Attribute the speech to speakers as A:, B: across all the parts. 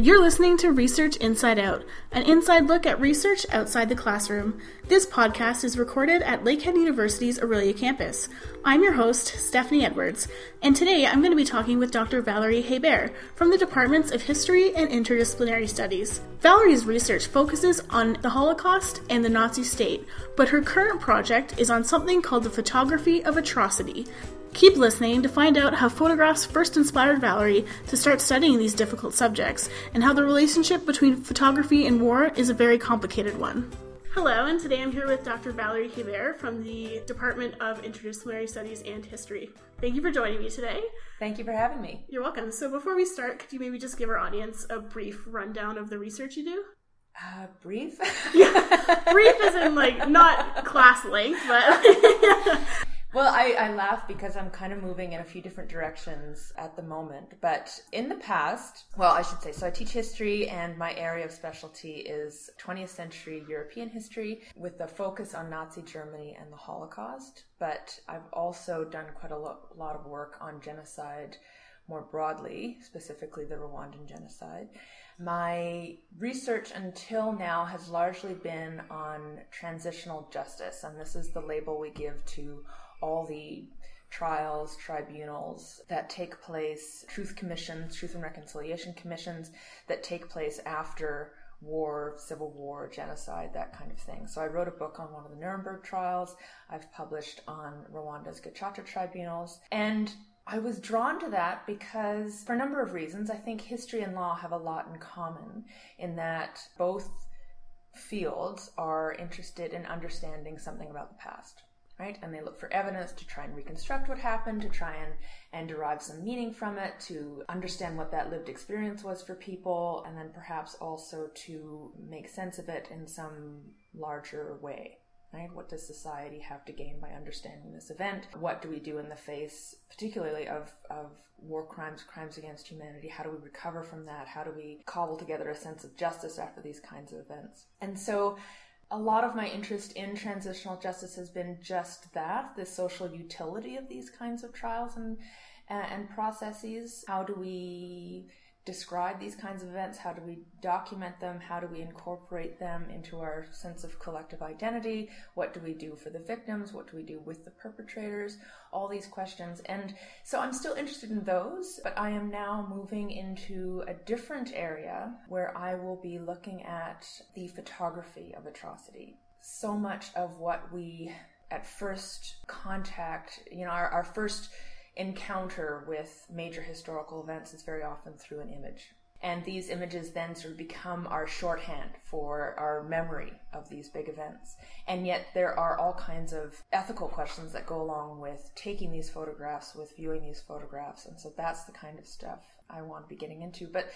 A: You're listening to Research Inside Out, an inside look at research outside the classroom. This podcast is recorded at Lakehead University's Orillia campus. I'm your host, Stephanie Edwards, and today I'm going to be talking with Dr. Valerie Hebert from the Departments of History and Interdisciplinary Studies. Valerie's research focuses on the Holocaust and the Nazi state, but her current project is on something called the photography of atrocity. Keep listening to find out how photographs first inspired Valerie to start studying these difficult subjects, and how the relationship between photography and war is a very complicated one. Hello, and today I'm here with Dr. Valerie Hebert from the Department of Interdisciplinary Studies and History. Thank you for joining me today.
B: Thank you for having me.
A: You're welcome. So, before we start, could you maybe just give our audience a brief rundown of the research you do?
B: Uh, brief?
A: yeah, brief is in like not class length, but.
B: Well, I, I laugh because I'm kind of moving in a few different directions at the moment. But in the past, well, I should say, so I teach history, and my area of specialty is 20th century European history with a focus on Nazi Germany and the Holocaust. But I've also done quite a lo- lot of work on genocide more broadly, specifically the Rwandan genocide. My research until now has largely been on transitional justice, and this is the label we give to all the trials, tribunals that take place, truth commissions, truth and reconciliation commissions that take place after war, civil war, genocide, that kind of thing. So I wrote a book on one of the Nuremberg trials. I've published on Rwanda's Gacaca tribunals. And I was drawn to that because, for a number of reasons, I think history and law have a lot in common in that both fields are interested in understanding something about the past right? And they look for evidence to try and reconstruct what happened, to try and, and derive some meaning from it, to understand what that lived experience was for people, and then perhaps also to make sense of it in some larger way. Right? What does society have to gain by understanding this event? What do we do in the face, particularly of, of war crimes, crimes against humanity? How do we recover from that? How do we cobble together a sense of justice after these kinds of events? And so a lot of my interest in transitional justice has been just that the social utility of these kinds of trials and and processes. How do we describe these kinds of events? How do we document them? How do we incorporate them into our sense of collective identity? What do we do for the victims? What do we do with the perpetrators? All these questions. And so I'm still interested in those, but I am now moving into a different area where I will be looking at the photography of atrocity. So much of what we at first contact, you know, our, our first encounter with major historical events is very often through an image. And these images then sort of become our shorthand for our memory of these big events. And yet there are all kinds of ethical questions that go along with taking these photographs, with viewing these photographs. And so that's the kind of stuff I want to be getting into. But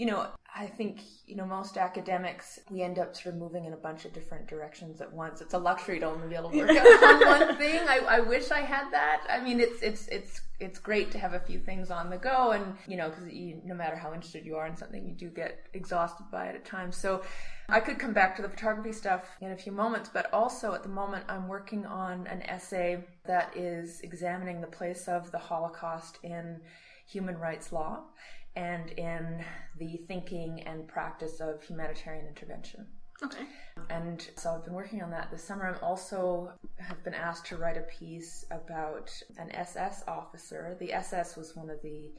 B: you know, I think, you know, most academics, we end up sort of moving in a bunch of different directions at once. It's a luxury to only be able to work on one thing. I, I wish I had that. I mean, it's, it's, it's, it's great to have a few things on the go and, you know, cause you, no matter how interested you are in something, you do get exhausted by it at times. So I could come back to the photography stuff in a few moments, but also at the moment I'm working on an essay that is examining the place of the Holocaust in human rights law and in the thinking and practice of humanitarian intervention.
A: Okay.
B: And so I've been working on that this summer. I'm also have been asked to write a piece about an SS officer. The SS was one of the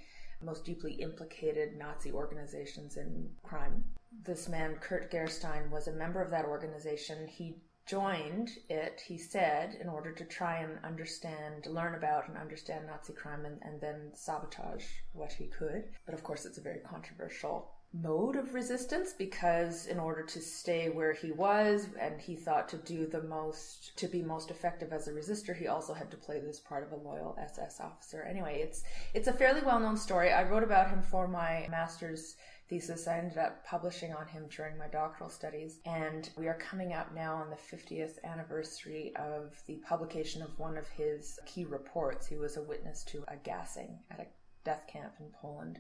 B: most deeply implicated Nazi organizations in crime. This man, Kurt Gerstein, was a member of that organization. He joined it, he said, in order to try and understand, learn about and understand Nazi crime and, and then sabotage what he could. But of course, it's a very controversial mode of resistance because in order to stay where he was and he thought to do the most to be most effective as a resistor he also had to play this part of a loyal ss officer anyway it's it's a fairly well-known story i wrote about him for my master's thesis I ended up publishing on him during my doctoral studies. And we are coming up now on the 50th anniversary of the publication of one of his key reports. He was a witness to a gassing at a death camp in Poland.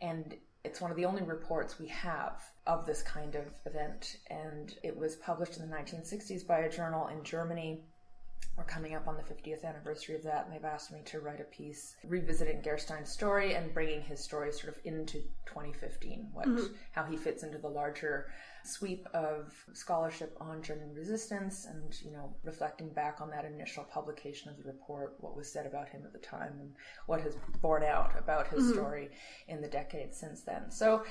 B: And it's one of the only reports we have of this kind of event. And it was published in the 1960s by a journal in Germany we're coming up on the 50th anniversary of that, and they've asked me to write a piece revisiting Gerstein's story and bringing his story sort of into 2015, what mm-hmm. how he fits into the larger sweep of scholarship on German resistance, and you know, reflecting back on that initial publication of the report, what was said about him at the time, and what has borne out about his mm-hmm. story in the decades since then. So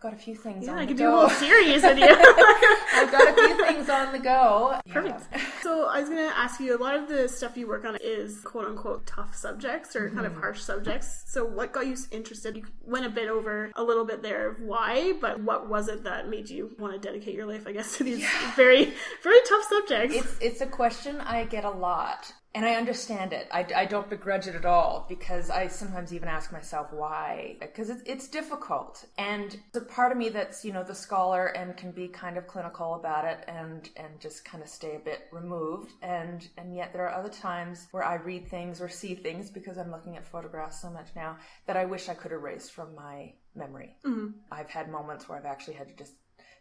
B: got a few things
A: yeah,
B: on
A: I
B: could
A: do a whole series with you.
B: I've got a few things on the go.
A: Perfect. Yeah. So I was going to ask you, a lot of the stuff you work on is quote unquote tough subjects or mm-hmm. kind of mm-hmm. harsh subjects. So what got you interested? You went a bit over a little bit there of why, but what was it that made you want to dedicate your life, I guess, to these yeah. very, very tough subjects?
B: It's, it's a question I get a lot and I understand it. I, I, don't begrudge it at all because I sometimes even ask myself why, because it's, it's difficult. And the part of me that's, you know, the scholar and can be kind of clinical about it and, and just kind of stay a bit removed. And, and yet there are other times where I read things or see things because I'm looking at photographs so much now that I wish I could erase from my memory. Mm-hmm. I've had moments where I've actually had to just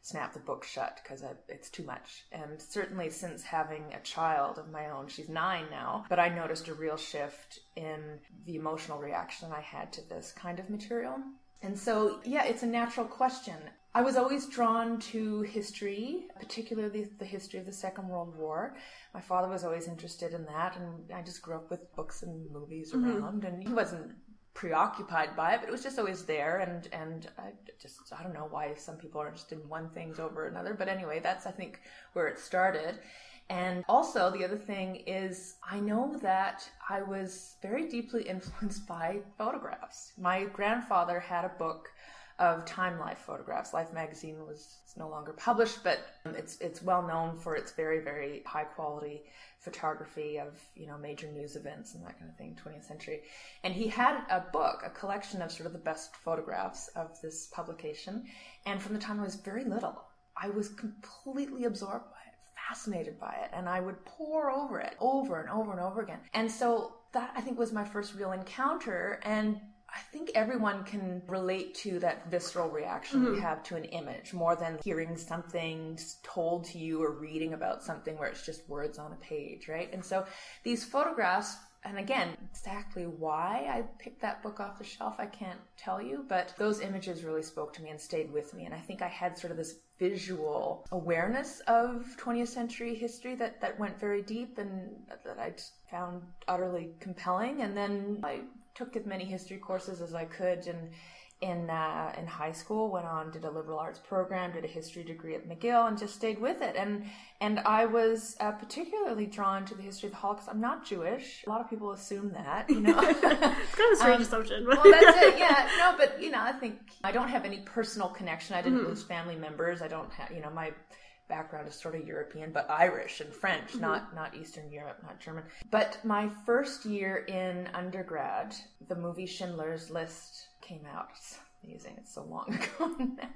B: snap the book shut because it's too much. And certainly since having a child of my own, she's nine now, but I noticed a real shift in the emotional reaction I had to this kind of material. And so, yeah, it's a natural question. I was always drawn to history, particularly the history of the Second World War. My father was always interested in that, and I just grew up with books and movies mm-hmm. around, and he wasn't preoccupied by it, but it was just always there. And and I just I don't know why some people are interested in one things over another, but anyway, that's I think where it started. And also, the other thing is, I know that I was very deeply influenced by photographs. My grandfather had a book of Time Life photographs. Life magazine was no longer published, but it's it's well known for its very very high quality photography of you know major news events and that kind of thing 20th century. And he had a book a collection of sort of the best photographs of this publication. And from the time i was very little i was completely absorbed by it fascinated by it. And i would pore over it over and over and over again. And so that i think was my first real encounter. And I think everyone can relate to that visceral reaction mm-hmm. you have to an image more than hearing something told to you or reading about something where it's just words on a page, right? And so these photographs, and again, exactly why I picked that book off the shelf, I can't tell you, but those images really spoke to me and stayed with me. And I think I had sort of this visual awareness of 20th century history that, that went very deep and that I found utterly compelling. And then I took as many history courses as I could and in uh, in high school went on did a liberal arts program did a history degree at McGill and just stayed with it. And and I was uh, particularly drawn to the history of the Holocaust. I'm not Jewish. A lot of people assume that you know? It's
A: kind of a strange um, assumption.
B: well that's it. Yeah. No but you know I think I don't have any personal connection. I didn't mm-hmm. lose family members. I don't have you know my background is sort of European, but Irish and French, mm-hmm. not not Eastern Europe, not German. But my first year in undergrad, the movie Schindler's List came out. It's amazing. It's so long ago now.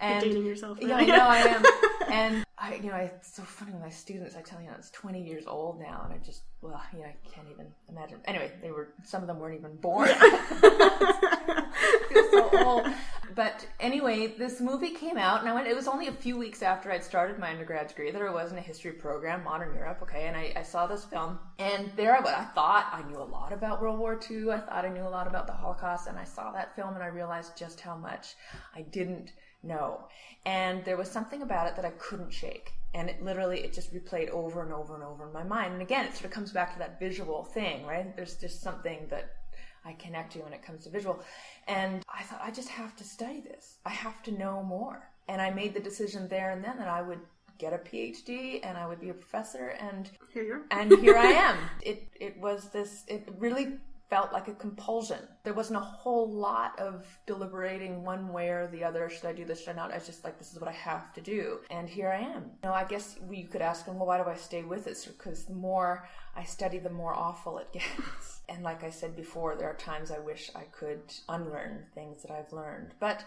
A: And You're dating yourself.
B: Yeah, I know I am. and I, you know, it's so funny. with My students, I tell you, it's 20 years old now, and I just, well, you know, I can't even imagine. Anyway, they were. Some of them weren't even born. Yeah. so old. But anyway, this movie came out, and I went. It was only a few weeks after I'd started my undergrad degree. There was in a history program, Modern Europe. Okay, and I, I saw this film, and there I was. I thought I knew a lot about World War II. I thought I knew a lot about the Holocaust, and I saw that film, and I realized just how much I didn't know. And there was something about it that I couldn't shake. And it literally, it just replayed over and over and over in my mind. And again, it sort of comes back to that visual thing, right? There's just something that I connect to when it comes to visual. And I thought, I just have to study this. I have to know more. And I made the decision there and then that I would get a PhD and I would be a professor and
A: here
B: and here I am. It it was this it really felt like a compulsion. There wasn't a whole lot of deliberating one way or the other. Should I do this? Should I not? I was just like, this is what I have to do. And here I am. You I guess you could ask them, well, why do I stay with this? Because the more I study, the more awful it gets. and like I said before, there are times I wish I could unlearn things that I've learned. But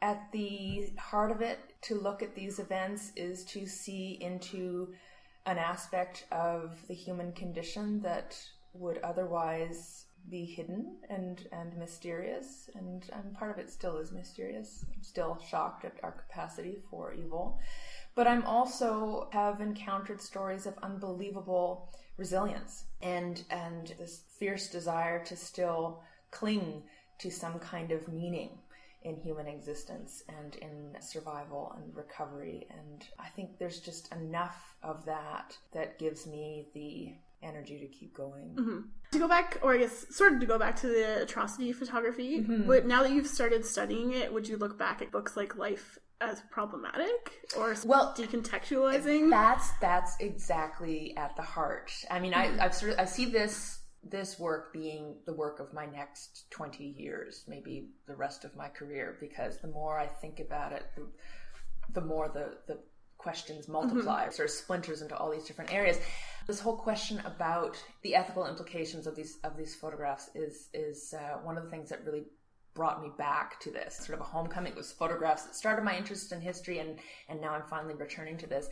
B: at the heart of it, to look at these events is to see into an aspect of the human condition that would otherwise be hidden and and mysterious and, and part of it still is mysterious. I'm still shocked at our capacity for evil. But i'm also have encountered stories of unbelievable resilience and and this fierce desire to still cling to some kind of meaning in human existence and in survival and recovery. And i think there's just enough of that that gives me the energy to keep going.
A: Mm-hmm. To go back, or I guess sort of to go back to the atrocity photography, mm-hmm. but now that you've started studying it, would you look back at books like Life as problematic or well decontextualizing?
B: That's that's exactly at the heart. I mean, mm-hmm. I, I've sort of I see this this work being the work of my next 20 years, maybe the rest of my career, because the more I think about it, the, the more the, the questions multiply, mm-hmm. sort of splinters into all these different areas. This whole question about the ethical implications of these of these photographs is is uh, one of the things that really brought me back to this sort of a homecoming. It was photographs that started my interest in history, and and now I'm finally returning to this.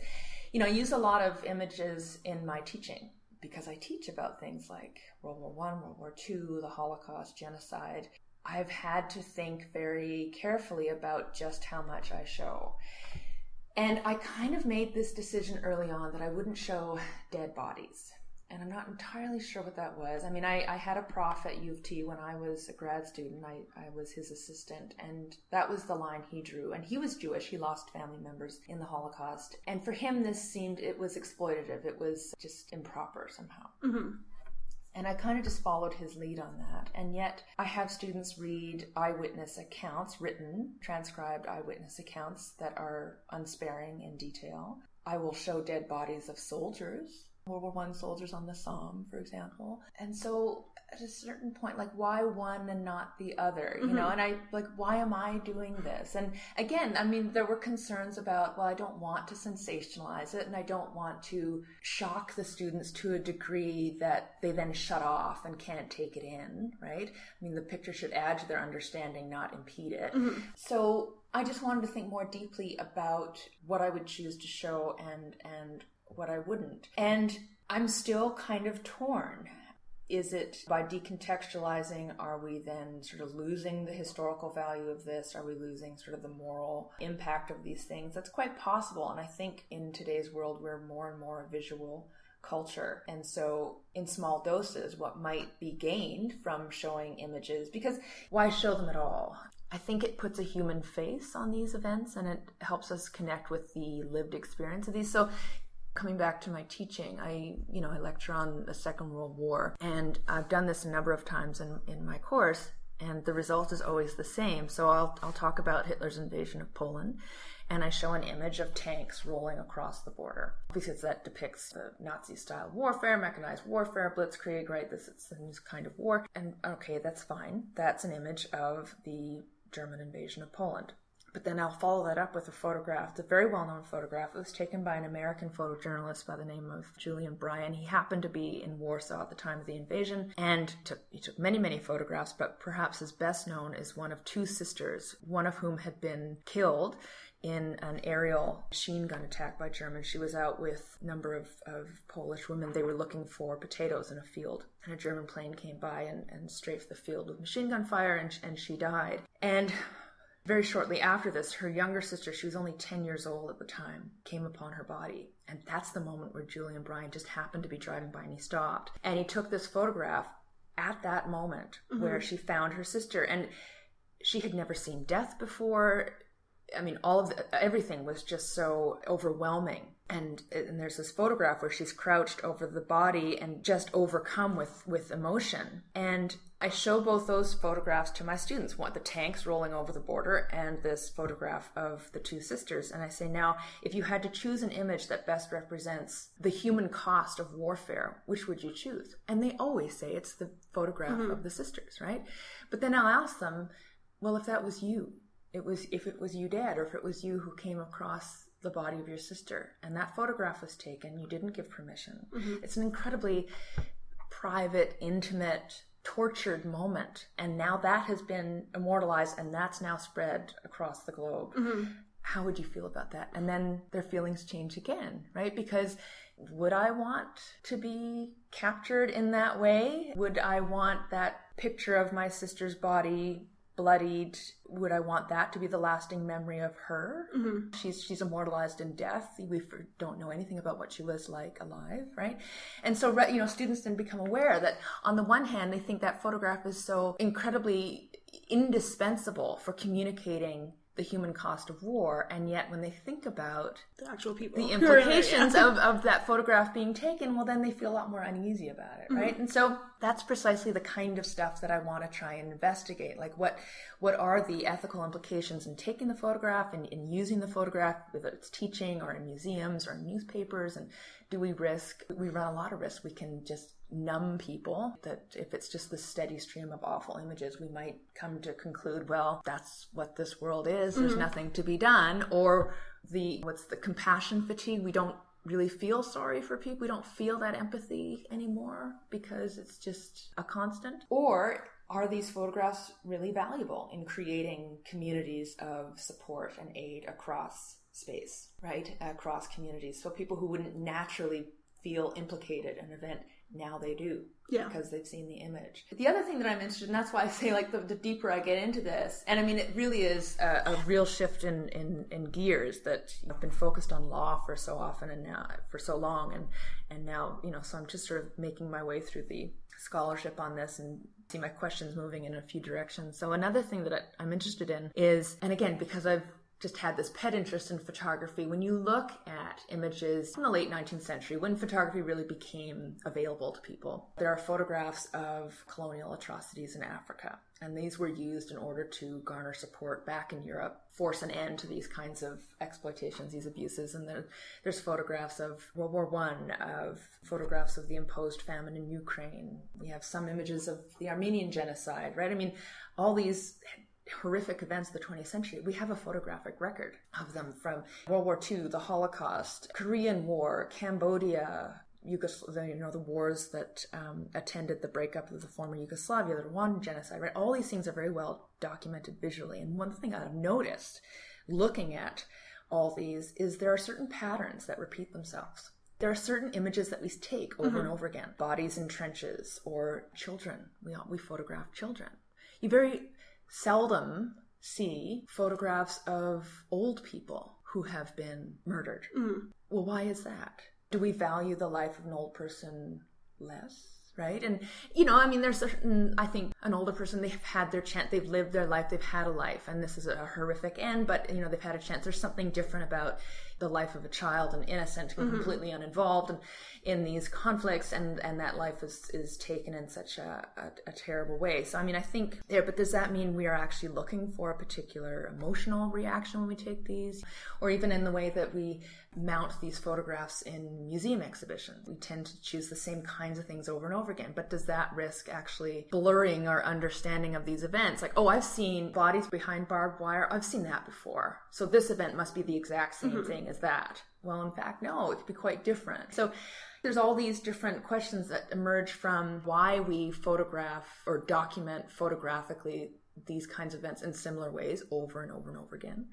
B: You know, I use a lot of images in my teaching because I teach about things like World War One, World War Two, the Holocaust, genocide. I've had to think very carefully about just how much I show. And I kind of made this decision early on that I wouldn't show dead bodies. And I'm not entirely sure what that was. I mean, I, I had a prof at U of T when I was a grad student. I, I was his assistant, and that was the line he drew. And he was Jewish. He lost family members in the Holocaust. And for him, this seemed, it was exploitative. It was just improper somehow. Mm-hmm. And I kind of just followed his lead on that. And yet, I have students read eyewitness accounts, written, transcribed eyewitness accounts that are unsparing in detail. I will show dead bodies of soldiers, World War One soldiers on the Somme, for example. And so at a certain point like why one and not the other you mm-hmm. know and i like why am i doing this and again i mean there were concerns about well i don't want to sensationalize it and i don't want to shock the students to a degree that they then shut off and can't take it in right i mean the picture should add to their understanding not impede it mm-hmm. so i just wanted to think more deeply about what i would choose to show and and what i wouldn't and i'm still kind of torn is it by decontextualizing, are we then sort of losing the historical value of this? Are we losing sort of the moral impact of these things? That's quite possible. And I think in today's world, we're more and more a visual culture. And so, in small doses, what might be gained from showing images, because why show them at all? I think it puts a human face on these events and it helps us connect with the lived experience of these. So coming back to my teaching i you know i lecture on the second world war and i've done this a number of times in, in my course and the result is always the same. So I'll, I'll talk about hitler's invasion of poland and i show an image of tanks rolling across the border. Because that depicts the nazi style warfare mechanized warfare blitzkrieg right? This is new kind of war. And okay that's fine. That's an image of the german invasion of poland but then I'll follow that up with a photograph, a very well known photograph. It was taken by an American photojournalist by the name of Julien Bryan. He happened to be in Warsaw at the time of the invasion and took, he took many, many photographs, but perhaps his best known is one of two sisters, one of whom had been killed in an aerial machine gun attack by Germans. She was out with a number of, of Polish women. They were looking for potatoes in a field. And a German plane came by and, and strafed the field with machine gun fire, and, and she died. And very shortly after this, her younger sister, she was only 10 years old at the time, came upon her body. And that's the moment where Julien Bryan just happened to be driving by and he stopped. And he took this photograph at that moment mm-hmm. where she found her sister. And she had never seen death before. I mean, all of the, everything was just so overwhelming. And, and there's this photograph where she's crouched over the body and just overcome with, with emotion. And I show both those photographs to my students, one the tanks rolling over the border and this photograph of the two sisters. And I say, now, if you had to choose an image that best represents the human cost of warfare, which would you choose? And they always say it's the photograph mm-hmm. of the sisters, right? But then I'll ask them, well, if that was you, it was if it was you dad or if it was you who came across the body of your sister and that photograph was taken you didn't give permission mm-hmm. it's an incredibly private intimate tortured moment and now that has been immortalized and that's now spread across the globe mm-hmm. how would you feel about that? And then their feelings change again, right? Because would I want to be captured in that way? Would I want that picture of my sister's body bloodied would i want that to be the lasting memory of her? Mm-hmm. she's she's immortalized in death. We don't know anything about what she was like alive right? And so you know students then become aware that on the one hand they think that photograph is so incredibly indispensable for communicating the human cost of war and yet when they think about
A: the actual people.
B: the implications of, of that photograph being taken well then they feel a lot more uneasy about it right? Mm-hmm. and so that's precisely the kind of stuff that i want to try and investigate like what what are the ethical implications in taking the photograph and in using the photograph whether it's teaching or in museums or in newspapers and do we risk we run a lot of risk. We can just numb people that if it's just the steady stream of awful images we might come to conclude well that's what this world is. There's mm-hmm. nothing to be done. Or the what's the compassion fatigue? We don't really feel sorry for people we don't feel that empathy anymore because it's just a constant. Or are these photographs really valuable in creating communities of support and aid across space right across communities so people who wouldn't naturally feel implicated in an event now they do
A: yeah.
B: because they've seen the image. The other thing that I'm interested in, that's why I say like the, the deeper I get into this, and I mean it really is a, a real shift in, in, in gears that I've been focused on law for so often and now for so long, and and now you know so I'm just sort of making my way through the scholarship on this and see my questions moving in a few directions. So another thing that I, I'm interested in is, and again because I've just had this pet interest in photography. When you look at images from the late 19th century, when photography really became available to people, there are photographs of colonial atrocities in Africa. And these were used in order to garner support back in Europe, force an end to these kinds of exploitations, these abuses. And there, there's photographs of World War One, of photographs of the imposed famine in Ukraine. We have some images of the Armenian genocide, right? I mean, all these horrific events of the 20th century, we have a photographic record of them from World War II, the Holocaust, Korean War, Cambodia, Yugoslavia, you know, the wars that um, attended the breakup of the former Yugoslavia, the Rwandan genocide, right? All these things are very well documented visually. And one thing I've noticed looking at all these is there are certain patterns that repeat themselves. There are certain images that we take over mm-hmm. and over again. Bodies in trenches or children. We, we photograph children. You very seldom see photographs of old people who have been murdered. Mm. Well, why is that? Do we value the life of an old person less? Right. And, you know, I mean, there's certain, I think an older person, they've had their chance, they've lived their life, they've had a life, and this is a horrific end, but, you know, they've had a chance. There's something different about the life of a child and innocent and mm-hmm. completely uninvolved in, in these conflicts and and that life is is taken in such a, a, a, terrible way. So i mean i think there but does that mean we are actually looking for a particular emotional reaction when we take these? Or even in the way that we mount these photographs in museum exhibitions we tend to choose the same kinds of things over and over again. But does that risk actually blurring our understanding of these events? Like oh i've seen bodies behind barbed wire. I've seen that before. So this event must be the exact same mm-hmm. thing as that. Well, in fact, no, it could be quite different. So there's all these different questions that emerge from why we photograph or document photographically these kinds of events in similar ways over and over and over again,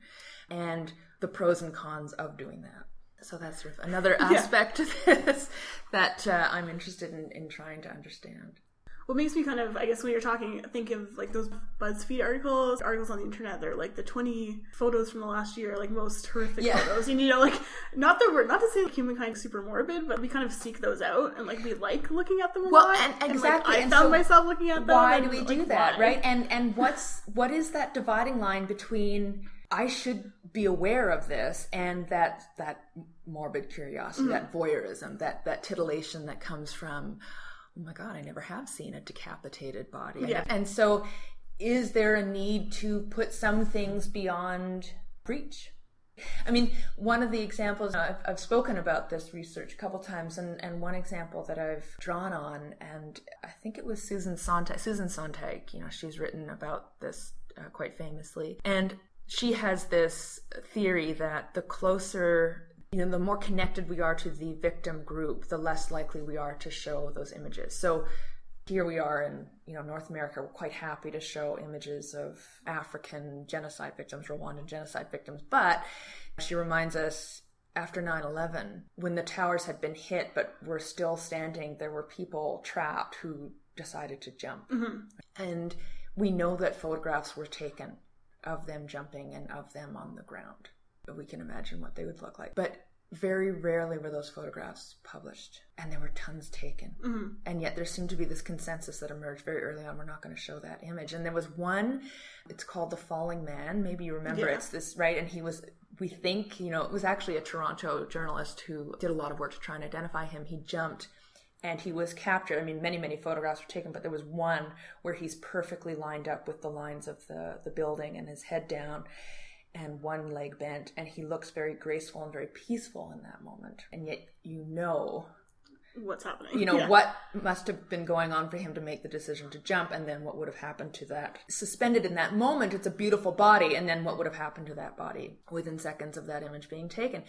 B: and the pros and cons of doing that. So that's sort of another aspect yeah. to this that uh, I'm interested in, in trying to understand
A: what makes me kind of, I guess, when you're talking, think of like those BuzzFeed articles, articles on the internet. They're like the 20 photos from the last year, like most horrific yeah. photos. And you know, like not that we're not to say like humankind is super morbid, but we kind of seek those out and like we like looking at them a
B: well,
A: lot.
B: And, exactly.
A: And, like, I found so myself looking at them.
B: Why do we do that, why? right? And and what's what is that dividing line between I should be aware of this and that that morbid curiosity, mm-hmm. that voyeurism, that that titillation that comes from oh my God, I never have seen a decapitated body.
A: Yeah.
B: And so, is there a need to put some things beyond reach? I mean, one of the examples I've, I've, spoken about this research a couple times, and, and one example that I've drawn on, and I think it was Susan Sontag. Susan Sontag, you know, she's written about this uh, quite famously, and she has this theory that the closer you know, the more connected we are to the victim group, the less likely we are to show those images. So here we are in you know North America. We're quite happy to show images of African genocide victims, Rwandan genocide victims, but she reminds us after 9-11 when the towers had been hit but were still standing there were people trapped who decided to jump
A: Mm-hmm.
B: and we know that photographs were taken of them jumping and of them on the ground we can imagine what they would look like. But very rarely were those photographs published and there were tons taken.
A: Mm-hmm.
B: and yet there seemed to be this consensus that emerged very early on we're not going to show that image. And there was one it's called the falling man. Maybe you remember
A: Yeah.
B: it's this right? And he was we think you know it was actually a toronto journalist who did a lot of work to try and identify him. He jumped and he was captured. I mean many many photographs were taken but there was one where he's perfectly lined up with the lines of the the building and his head down and one leg bent and he looks very graceful and very peaceful in that moment. And yet you know
A: What's happening?
B: you know
A: Yeah.
B: what must have been going on for him to make the decision to jump and then what would have happened to that. Suspended in that moment it's a beautiful body and then what would have happened to that body within seconds of that image being taken.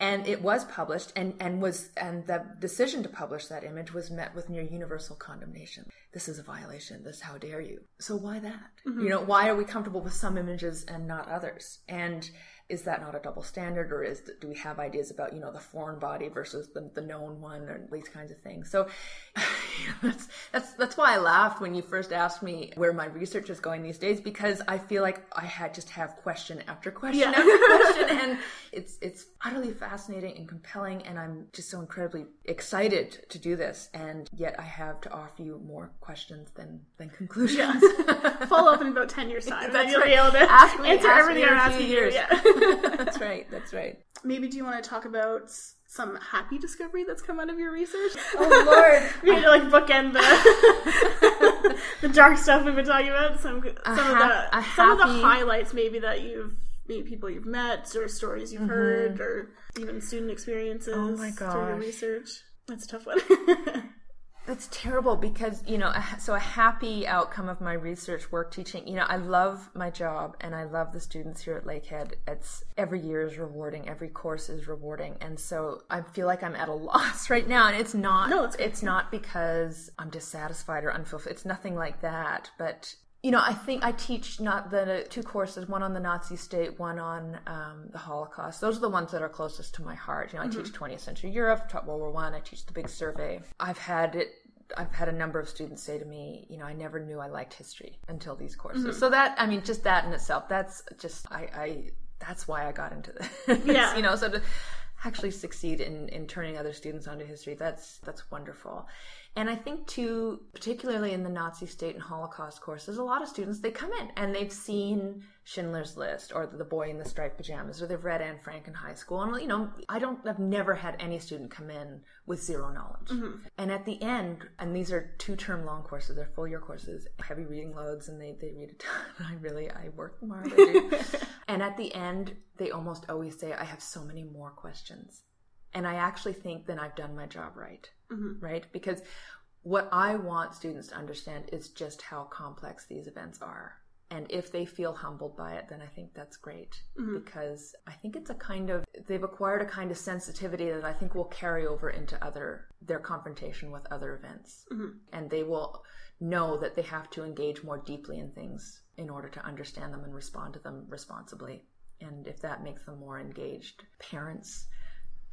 B: And it was published and and was and the decision to publish that image was met with near universal condemnation. This is a violation. This how dare you? So why that? Mm-hmm. You know why are we comfortable with some images and not others? And is that not a double standard or is do we have ideas about you know the foreign body versus the, the known one or these kinds of things so that's that's that's why i laughed when you first asked me where my research is going these days because i feel like i had just have question after question
A: Yeah.
B: after question and it's it's utterly fascinating and compelling and i'm just so incredibly excited to do this and yet i have to offer you more questions than than conclusions
A: Follow up in about 10 years' time. and
B: That's
A: you'll
B: right.
A: be able to
B: Ask me-
A: answer
B: ask
A: everything I'm asking you. Yeah.
B: that's right that's right
A: Maybe do you want to talk about some happy discovery that's come out of your research?
B: oh lord
A: we need to like bookend the the dark stuff we've been talking about. Some some
B: hap-
A: of the some of the highlights maybe that you've maybe people you've met or stories you've heard or even student experiences
B: Mm-hmm. Oh my
A: through your research. That's a tough one.
B: That's terrible because, you know, so a happy outcome of my research work teaching, you know, I love my job and I love the students here at Lakehead. It's every year is rewarding, every course is rewarding. And so I feel like I'm at a loss right now. And it's not,
A: No, it's-
B: it's not because I'm dissatisfied or unfulfilled. It's nothing like that. But you know, I think I teach not the two courses, one on the Nazi state, one on um, the Holocaust. Those are the ones that are closest to my heart. You know, I teach 20th century Europe, taught World War One. I. teach the big survey. I've had it. I've had a number of students say to me, you know, I never knew I liked history until these courses. So that, I mean, just that in itself, that's just, I, I that's why I got into this.
A: Yeah.
B: you know, so to actually succeed in, in turning other students onto history, that's, that's wonderful. And I think too, particularly in the Nazi state and Holocaust courses, a lot of students they come in and they've seen Schindler's List or The Boy in the Striped Pajamas or they've read Anne Frank in high school. And you know, I don't, I've never had any student come in with zero knowledge. Mm-hmm. And at the end, and these are two term long courses, they're full year courses, heavy reading loads, and they they read a ton. I really I work them hard. And at the end, they almost always say, "I have so many more questions." And I actually think then I've done my job right mm-hmm. right? Because what I want students to understand is just how complex these events are. And if they feel humbled by it, then I think that's great mm-hmm. because I think it's a kind of, they've acquired a kind of sensitivity that I think will carry over into other, their confrontation with other events. Mm-hmm. And they will know that they have to engage more deeply in things in order to understand them and respond to them responsibly. And if that makes them more engaged, parents,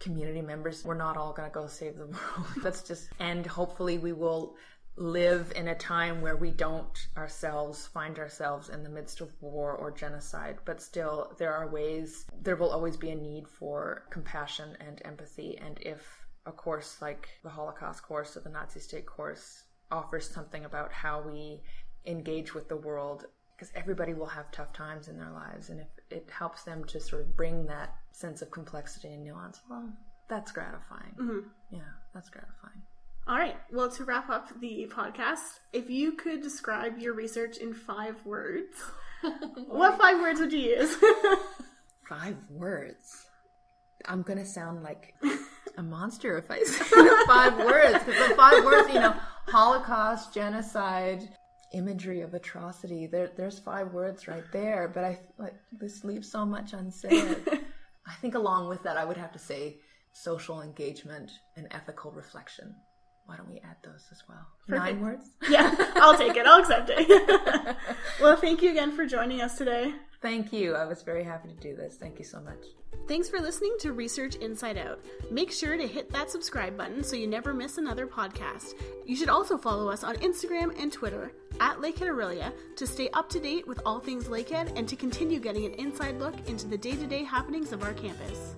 B: community members. We're not all going to go save the world. Let's just, and hopefully we will live in a time where we don't ourselves find ourselves in the midst of war or genocide. But still, there are ways, there will always be a need for compassion and empathy. And if a course like the Holocaust course or the Nazi state course offers something about how we engage with the world because everybody will have tough times in their lives and if it helps them to sort of bring that sense of complexity and nuance. Well that's gratifying. Mm-hmm. Yeah that's gratifying.
A: All right. Well, to wrap up the podcast, if you could describe your research in five words, what five words would you use?
B: five words? I'm gonna sound like a monster if i say the five words because the five words you know holocaust genocide imagery of atrocity there, there's five words right there but i like this leaves so much unsaid i think along with that i would have to say social engagement and ethical reflection Why don't we add those as well?
A: Perfect.
B: Nine words?
A: Yeah, I'll take it. I'll accept it. well, thank you again for joining us today.
B: Thank you. I was very happy to do this. Thank you so much.
A: Thanks for listening to Research Inside Out. Make sure to hit that subscribe button so you never miss another podcast. You should also follow us on Instagram and Twitter at Lakehead Orillia to stay up to date with all things Lakehead and to continue getting an inside look into the day to day happenings of our campus.